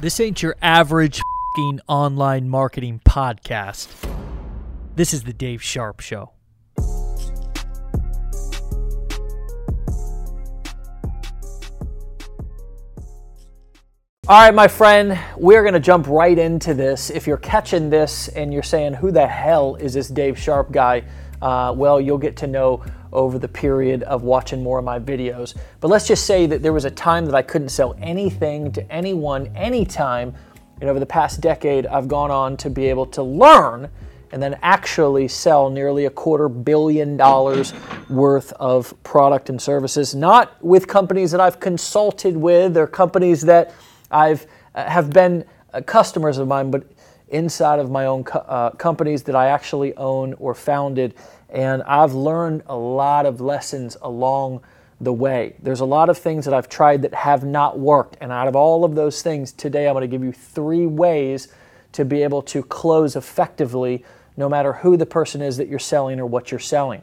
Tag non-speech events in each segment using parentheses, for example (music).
This ain't your average online marketing podcast. This is the Dave Sharpe Show. All right, my friend, we're going to jump right into this. If you're catching this and you're saying, who the hell is this Dave Sharpe guy? Uh, well, you'll get to know over the period of watching more of my videos. But let's just say that there was a time that I couldn't sell anything to anyone anytime. And over the past decade, I've gone on to be able to learn and then actually sell nearly a quarter billion dollars worth of product and services, not with companies that I've consulted with or companies that I've uh, have been uh, customers of mine, but inside of my own co- uh, companies that I actually own or founded. And I've learned a lot of lessons along the way. There's a lot of things that I've tried that have not worked. And out of all of those things, today I'm going to give you three ways to be able to close effectively no matter who the person is that you're selling or what you're selling.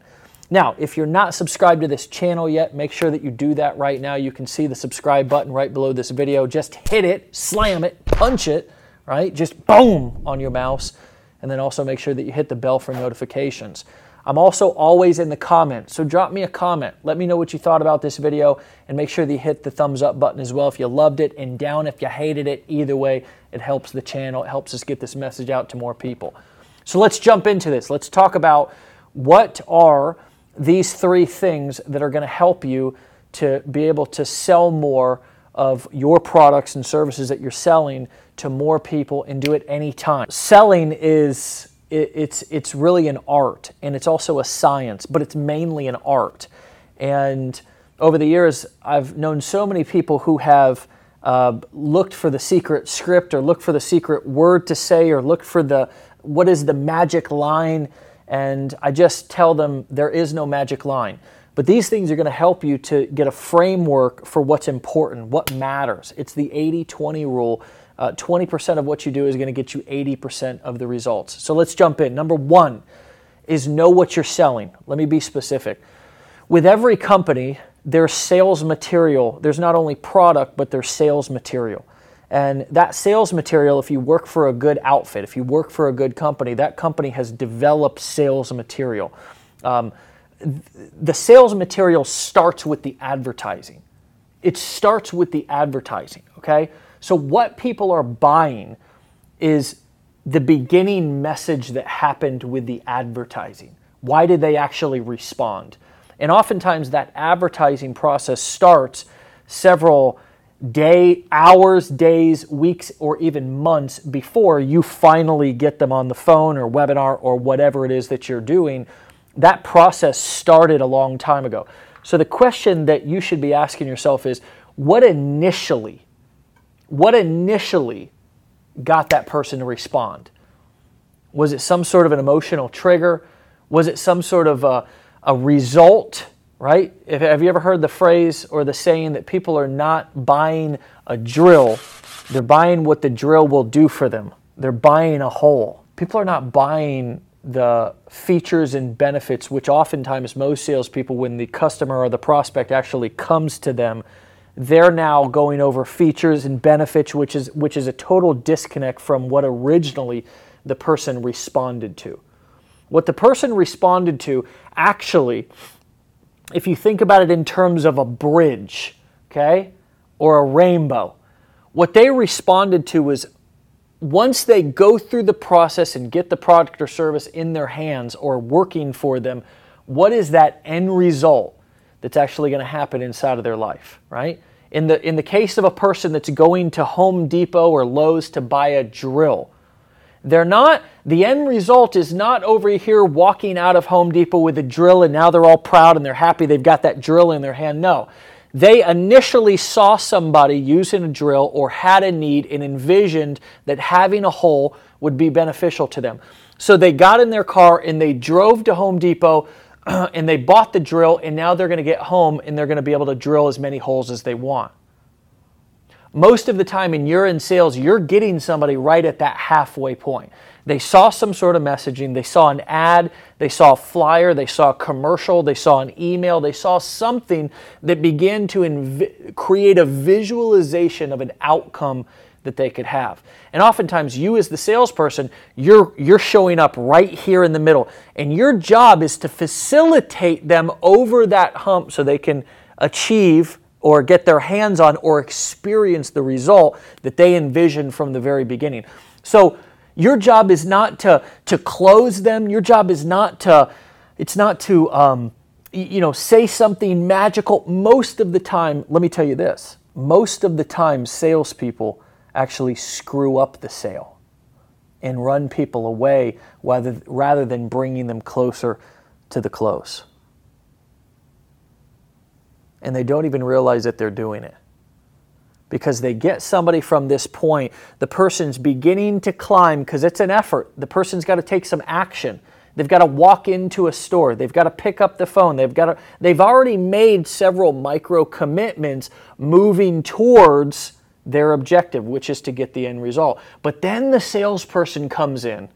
Now, if you're not subscribed to this channel yet, make sure that you do that right now. You can see the subscribe button right below this video. Just hit it, slam it, punch it, right? Just boom on your mouse. And then also make sure that you hit the bell for notifications. I'm also always in the comments, so drop me a comment. Let me know what you thought about this video and make sure that you hit the thumbs up button as well if you loved it and down if you hated it. Either way, it helps the channel, it helps us get this message out to more people. So let's jump into this. Let's talk about what are these three things that are going to help you to be able to sell more of your products and services that you're selling to more people and do it anytime. Selling is it, it's it's really an art and it's also a science, but it's mainly an art. And over the years, I've known so many people who have uh, looked for the secret script or looked for the secret word to say or looked for the what is the magic line and I just tell them there is no magic line. But these things are going to help you to get a framework for what's important, what matters. It's the 80 20 rule. Uh, 20% of what you do is going to get you 80% of the results. So let's jump in. Number one is know what you're selling. Let me be specific. With every company, there's sales material. There's not only product, but there's sales material. And that sales material, if you work for a good outfit, if you work for a good company, that company has developed sales material. Um, the sales material starts with the advertising. It starts with the advertising, okay? So, what people are buying is the beginning message that happened with the advertising. Why did they actually respond? And oftentimes, that advertising process starts several day, hours, days, weeks, or even months before you finally get them on the phone or webinar or whatever it is that you're doing. That process started a long time ago. So the question that you should be asking yourself is what initially, what initially got that person to respond? Was it some sort of an emotional trigger? Was it some sort of a, a result? right? If, have you ever heard the phrase or the saying that people are not buying a drill, they're buying what the drill will do for them? They're buying a hole. People are not buying the features and benefits, which oftentimes most salespeople, when the customer or the prospect actually comes to them, they're now going over features and benefits, which is which is a total disconnect from what originally the person responded to. What the person responded to actually if you think about it in terms of a bridge, okay, or a rainbow, what they responded to was once they go through the process and get the product or service in their hands or working for them, what is that end result that's actually going to happen inside of their life, right? In the, in the case of a person that's going to Home Depot or Lowe's to buy a drill, they're not, the end result is not over here walking out of Home Depot with a drill and now they're all proud and they're happy they've got that drill in their hand. No. They initially saw somebody using a drill or had a need and envisioned that having a hole would be beneficial to them. So they got in their car and they drove to Home Depot (clears throat) and they bought the drill and now they're going to get home and they're going to be able to drill as many holes as they want. most of the time in you're in sales, you're getting somebody right at that halfway point. They saw some sort of messaging, they saw an ad, they saw a flyer, they saw a commercial, they saw an email, they saw something that began to inv- create a visualization of an outcome that they could have. And oftentimes you as the salesperson, you're you're showing up right here in the middle and your job is to facilitate them over that hump so they can achieve or get their hands on or experience the result that they envisioned from the very beginning. So your job is not to, to close them. Your job is not to, it's not to, um, you know, say something magical. Most of the time, let me tell you this, most of the time salespeople actually screw up the sale and run people away rather, rather than bringing them closer to the close and they don't even realize that they're doing it. Because they get somebody from this point, the person's beginning to climb because it's an effort. The person's got to take some action. They've got to walk into a store. They've got to pick up the phone. They've got to they've already made several micro commitments moving towards their objective, which is to get the end result. But then the salesperson comes in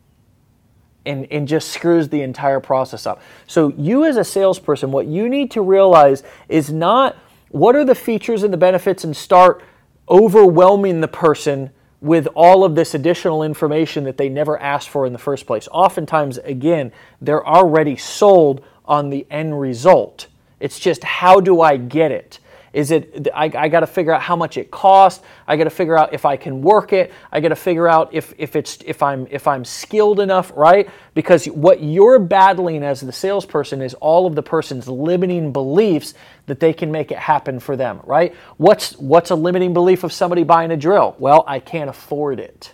and, and just screws the entire process up. So, you as a salesperson, what you need to realize is not what are the features and the benefits and start overwhelming the person with all of this additional information that they never asked for in the first place. Oftentimes, again, they're already sold on the end result. It's just how do I get it? Is it, I, I got to figure out how much it costs. I got to figure out if I can work it. I got to figure out if, if, it's, if, I'm, if I'm skilled enough, right? Because what you're battling as the salesperson is all of the person's limiting beliefs that they can make it happen for them, right? What's, what's a limiting belief of somebody buying a drill? Well, I can't afford it.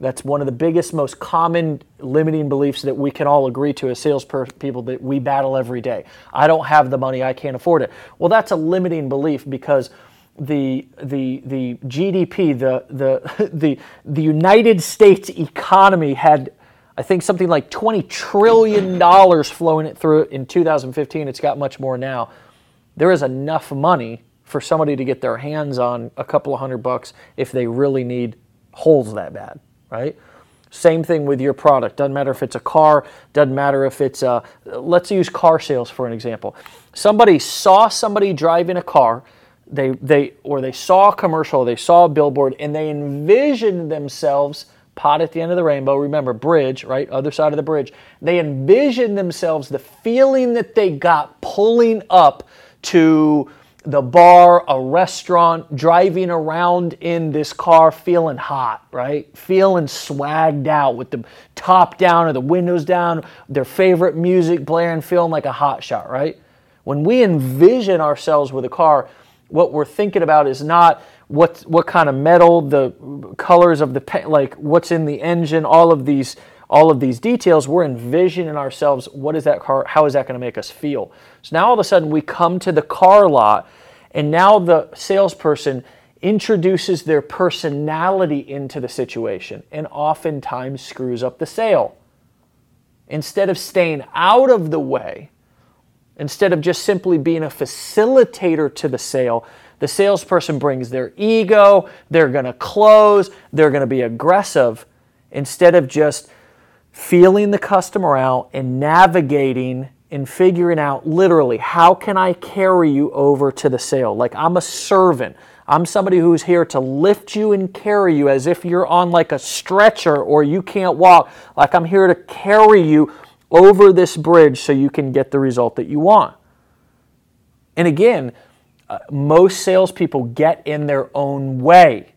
That's one of the biggest, most common limiting beliefs that we can all agree to as salespeople that we battle every day. I don't have the money, I can't afford it. Well, that's a limiting belief because the the the GDP, the the (laughs) the the United States economy had I think something like 20 trillion dollars flowing it through in 2015. It's got much more now. There is enough money for somebody to get their hands on a couple of hundred bucks if they really need holes that bad right? Same thing with your product. Doesn't matter if it's a car, doesn't matter if it's a, let's use car sales for an example. Somebody saw somebody driving a car, they, they, or they saw a commercial, they saw a billboard, and they envisioned themselves pot at the end of the rainbow. Remember, bridge, right? Other side of the bridge. They envisioned themselves the feeling that they got pulling up to the bar, a restaurant, driving around in this car feeling hot, right? Feeling swagged out with the top down or the windows down, their favorite music blaring, feeling like a hot shot, right? When we envision ourselves with a car, what we're thinking about is not what what kind of metal, the colors of the paint, like what's in the engine, all of these all of these details, we're envisioning ourselves what is that car, how is that going to make us feel? So now all of a sudden we come to the car lot, and now the salesperson introduces their personality into the situation and oftentimes screws up the sale. Instead of staying out of the way, instead of just simply being a facilitator to the sale, the salesperson brings their ego, they're going to close, they're going to be aggressive, instead of just feeling the customer out and navigating and figuring out literally how can I carry you over to the sale. Like I'm a servant. I'm somebody who's here to lift you and carry you as if you're on like a stretcher or you can't walk. Like I'm here to carry you over this bridge so you can get the result that you want. And again, uh, most salespeople get in their own way.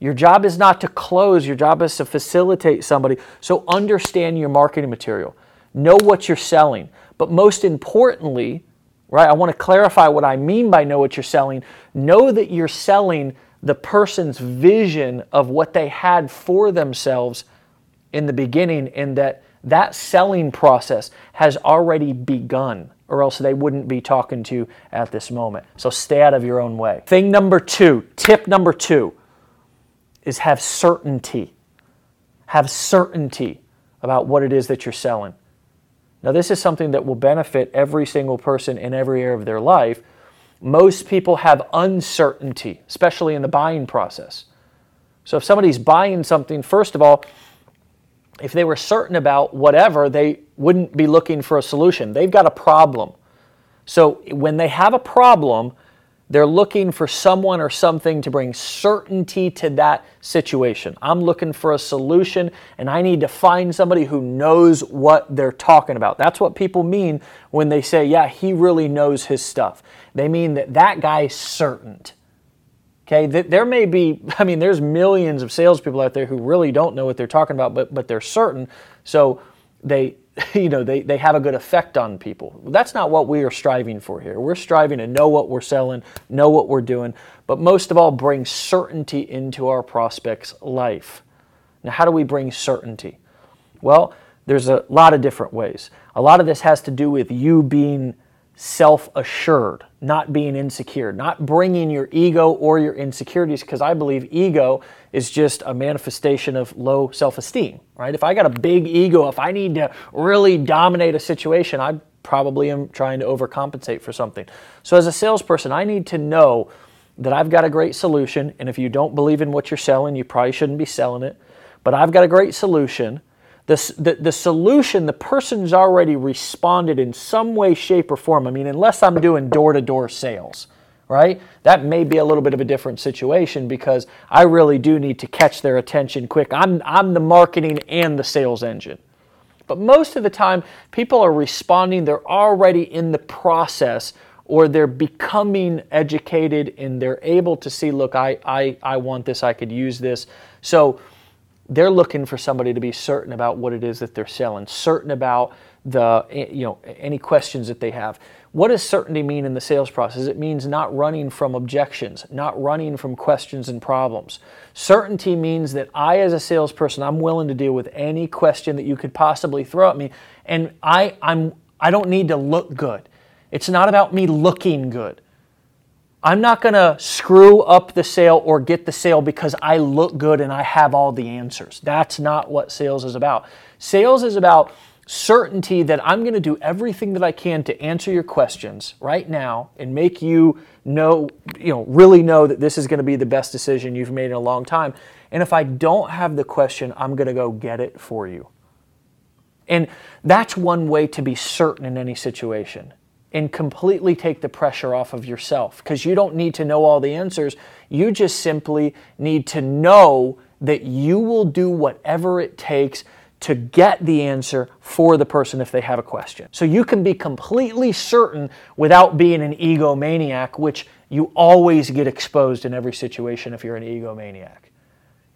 Your job is not to close, your job is to facilitate somebody. So understand your marketing material. Know what you're selling. But most importantly, right, I want to clarify what I mean by know what you're selling. Know that you're selling the person's vision of what they had for themselves in the beginning and that that selling process has already begun or else they wouldn't be talking to you at this moment. So stay out of your own way. Thing number two, tip number two is have certainty. Have certainty about what it is that you're selling. Now, this is something that will benefit every single person in every area of their life. Most people have uncertainty, especially in the buying process. So if somebody's buying something, first of all, if they were certain about whatever, they wouldn't be looking for a solution. They've got a problem. So when they have a problem, they're looking for someone or something to bring certainty to that situation. I'm looking for a solution and I need to find somebody who knows what they're talking about. That's what people mean when they say, yeah, he really knows his stuff. They mean that that guy's certain. Okay, there may be, (laughs) I mean, there's millions of salespeople out there who really don't know what they're talking about, but, but they're certain. So they, (laughs) you know, they, they have a good effect on people. That's not what we are striving for here. We're striving to know what we're selling, know what we're doing, but most of all, bring certainty into our prospect's life. Now, how do we bring certainty? Well, there's a lot of different ways. A lot of this has to do with you being self assured, not being insecure, not bringing your ego or your insecurities, because I believe ego is just a manifestation of low self esteem, right? If I got a big ego, if I need to really dominate a situation, I probably am trying to overcompensate for something. So, as a salesperson, I need to know that I've got a great solution. And if you don't believe in what you're selling, you probably shouldn't be selling it. But I've got a great solution the, the, the solution, the person's already responded in some way, shape, or form. I mean, unless I'm doing door to door sales, right? That may be a little bit of a different situation because I really do need to catch their attention quick. I'm, I'm the marketing and the sales engine. But most of the time, people are responding, they're already in the process or they're becoming educated and they're able to see, look, I, I, I want this, I could use this. So they're looking for somebody to be certain about what it is that they're selling, certain about the eh, you know any questions that they have. What does certainty mean in the sales process? It means not running from objections, not running from questions and problems. Certainty means that I as a salesperson, I'm willing to deal with any question that you could possibly throw at me and I I'm I don't need to look good. It's not about me looking good. I'm not going to screw up the sale or get the sale because I look good and I have all the answers. That's not what sales is about. Sales is about certainty that I'm going to do everything that I can to answer your questions right now and make you know, you know, really know that this is going to be the best decision you've made in a long time. And if I don't have the question, I'm going to go get it for you. And that's one way to be certain in any situation and completely take the pressure off of yourself because you don't need to know all the answers. You just simply need to know that you will do whatever it takes to get the answer for the person if they have a question. So you can be completely certain without being an egomaniac, which you always get exposed in every situation if you're an egomaniac.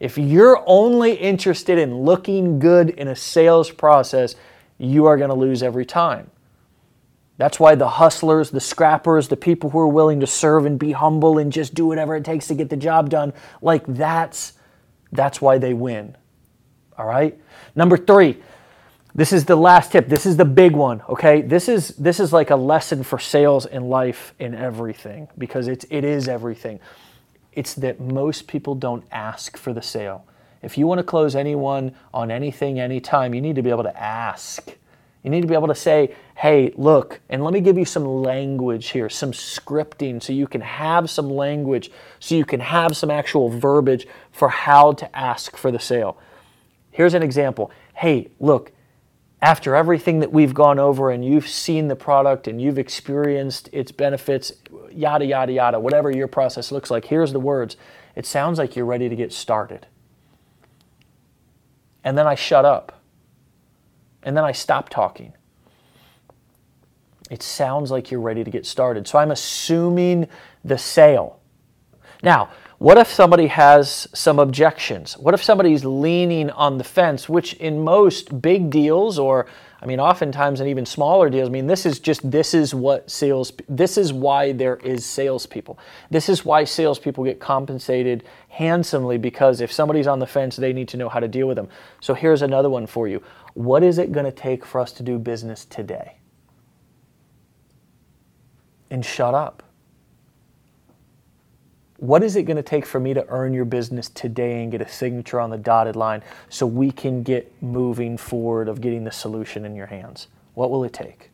If you're only interested in looking good in a sales process, you are going to lose every time. That's why the hustlers, the scrappers, the people who are willing to serve and be humble and just do whatever it takes to get the job done, like that's that's why they win. All right? Number 3. This is the last tip. This is the big one, okay? This is this is like a lesson for sales in life in everything because it's it is everything. It's that most people don't ask for the sale. If you want to close anyone on anything anytime, you need to be able to ask. You need to be able to say, hey, look, and let me give you some language here, some scripting, so you can have some language, so you can have some actual verbiage for how to ask for the sale. Here's an example. Hey, look, after everything that we've gone over and you've seen the product and you've experienced its benefits, yada, yada, yada, whatever your process looks like, here's the words. It sounds like you're ready to get started. And then I shut up and then I stop talking. It sounds like you're ready to get started. So I'm assuming the sale. Now, what if somebody has some objections? What if somebody's leaning on the fence, which in most big deals or I mean oftentimes in even smaller deals, I mean this is just this is what sales this is why there is salespeople. This is why salespeople get compensated handsomely because if somebody's on the fence, they need to know how to deal with them. So here's another one for you. What is it going to take for us to do business today? And shut up. What is it going to take for me to earn your business today and get a signature on the dotted line so we can get moving forward of getting the solution in your hands? What will it take?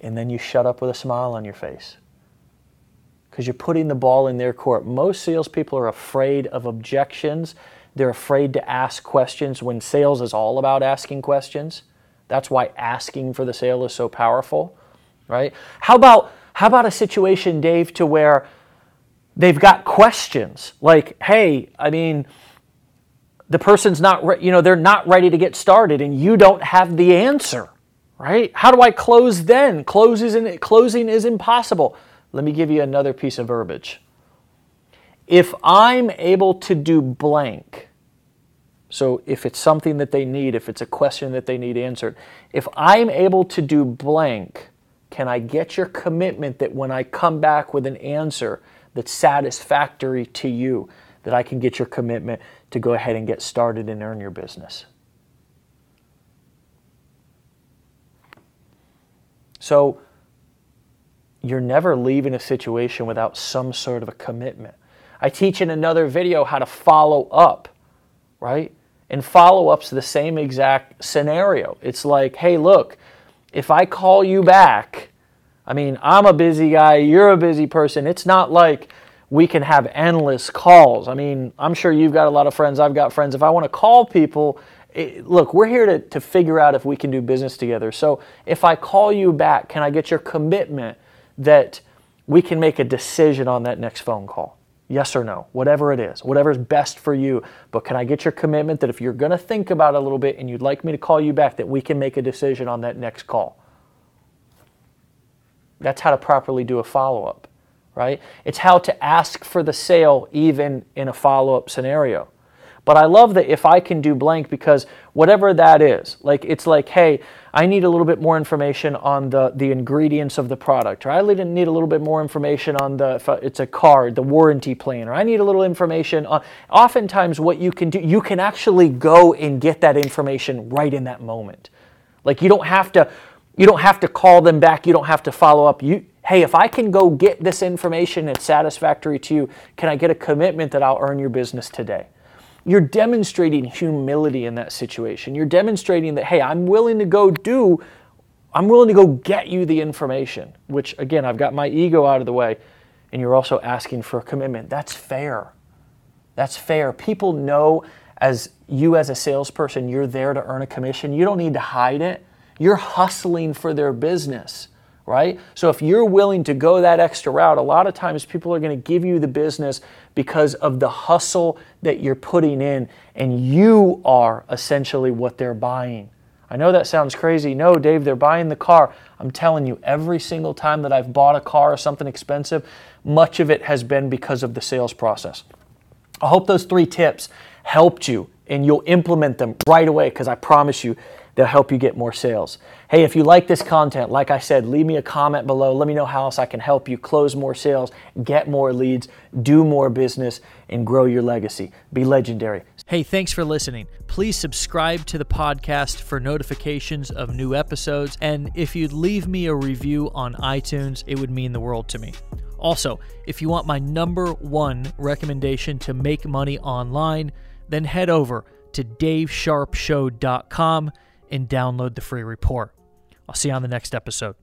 and then you shut up with a smile on your face because you're putting the ball in their court. Most salespeople are afraid of objections. They're afraid to ask questions when sales is all about asking questions. That's why asking for the sale is so powerful, right? How about how about a situation, Dave, to where they've got questions like, "Hey, I mean, the person's not, re- you know, they're not ready to get started, and you don't have the answer, right? How do I close then? Close isn't, closing is impossible. Let me give you another piece of verbiage. If I'm able to do blank, so if it's something that they need, if it's a question that they need answered, if I'm able to do blank, can I get your commitment that when I come back with an answer that's satisfactory to you, that I can get your commitment to go ahead and get started and earn your business? So you're never leaving a situation without some sort of a commitment. I teach in another video how to follow up, right? And follow up's the same exact scenario. It's like, hey, look, if I call you back, I mean, I'm a busy guy, you're a busy person. It's not like we can have endless calls. I mean, I'm sure you've got a lot of friends, I've got friends. If I want to call people, it, look, we're here to, to figure out if we can do business together. So if I call you back, can I get your commitment that we can make a decision on that next phone call? Yes or no, whatever it is, whatever is best for you. But can I get your commitment that if you're going to think about it a little bit and you'd like me to call you back, that we can make a decision on that next call? That's how to properly do a follow up, right? It's how to ask for the sale even in a follow up scenario. But I love that if I can do blank because whatever that is, like it's like, hey, I need a little bit more information on the, the ingredients of the product, or I need a little bit more information on the, if uh, it's a card, the warranty plan, or I need a little information on, oftentimes what you can do, you can actually go and get that information right in that moment. Like you don't have to, you don't have to call them back, you don't have to follow up. You, hey, if I can go get this information it's satisfactory to you, can I get a commitment that I'll earn your business today? you're demonstrating humility in that situation. You're demonstrating that, hey, I'm willing to go do, I'm willing to go get you the information, which again, I've got my ego out of the way, and you're also asking for a commitment. That's fair. That's fair. People know as you as a salesperson, you're there to earn a commission. You don't need to hide it. You're hustling for their business right? So if you're willing to go that extra route, a lot of times people are going to give you the business because of the hustle that you're putting in, and you are essentially what they're buying. I know that sounds crazy. No, Dave, they're buying the car. I'm telling you, every single time that I've bought a car or something expensive, much of it has been because of the sales process. I hope those three tips helped you and you'll implement them right away because I promise you they'll help you get more sales. Hey, if you like this content, like I said, leave me a comment below. Let me know how else I can help you close more sales, get more leads, do more business, and grow your legacy. Be legendary. Hey, thanks for listening. Please subscribe to the podcast for notifications of new episodes. And if you'd leave me a review on iTunes, it would mean the world to me. Also, if you want my number one recommendation to make money online, then head over to davesharpshow.com and download the free report. I'll see you on the next episode.